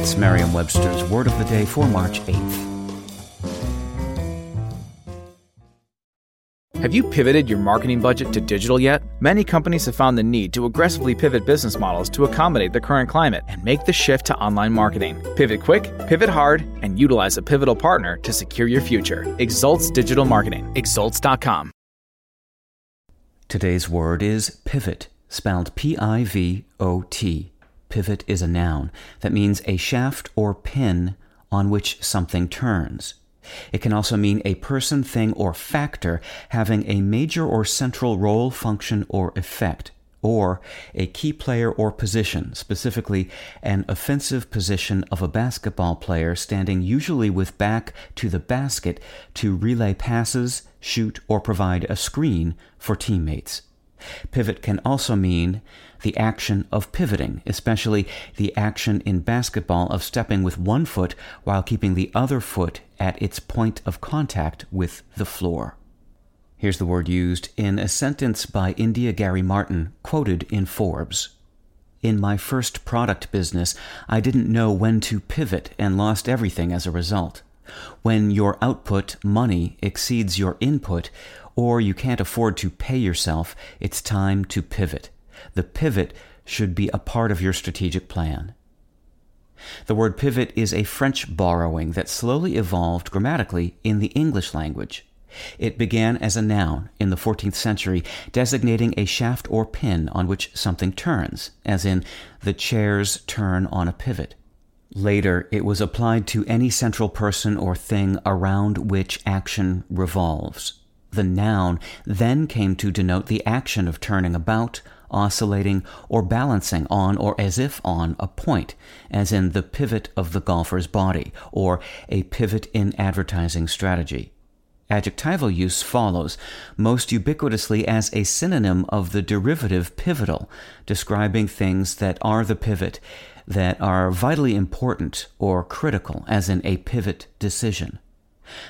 It's Merriam Webster's Word of the Day for March 8th. Have you pivoted your marketing budget to digital yet? Many companies have found the need to aggressively pivot business models to accommodate the current climate and make the shift to online marketing. Pivot quick, pivot hard, and utilize a pivotal partner to secure your future. Exults Digital Marketing. Exults.com. Today's word is pivot, spelled P I V O T. Pivot is a noun that means a shaft or pin on which something turns. It can also mean a person, thing, or factor having a major or central role, function, or effect, or a key player or position, specifically an offensive position of a basketball player standing usually with back to the basket to relay passes, shoot, or provide a screen for teammates. Pivot can also mean the action of pivoting, especially the action in basketball of stepping with one foot while keeping the other foot at its point of contact with the floor. Here's the word used in a sentence by India Gary Martin, quoted in Forbes. In my first product business, I didn't know when to pivot and lost everything as a result. When your output, money, exceeds your input, or you can't afford to pay yourself, it's time to pivot. The pivot should be a part of your strategic plan. The word pivot is a French borrowing that slowly evolved grammatically in the English language. It began as a noun in the 14th century, designating a shaft or pin on which something turns, as in, the chairs turn on a pivot. Later, it was applied to any central person or thing around which action revolves. The noun then came to denote the action of turning about, oscillating, or balancing on or as if on a point, as in the pivot of the golfer's body, or a pivot in advertising strategy. Adjectival use follows, most ubiquitously as a synonym of the derivative pivotal, describing things that are the pivot, that are vitally important or critical, as in a pivot decision.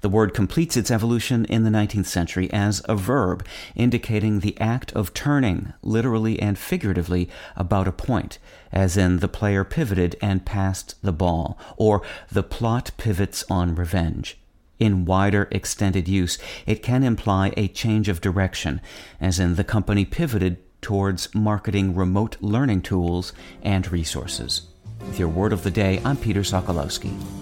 The word completes its evolution in the 19th century as a verb, indicating the act of turning, literally and figuratively, about a point, as in the player pivoted and passed the ball, or the plot pivots on revenge. In wider extended use, it can imply a change of direction, as in the company pivoted towards marketing remote learning tools and resources. With your word of the day, I'm Peter Sokolowski.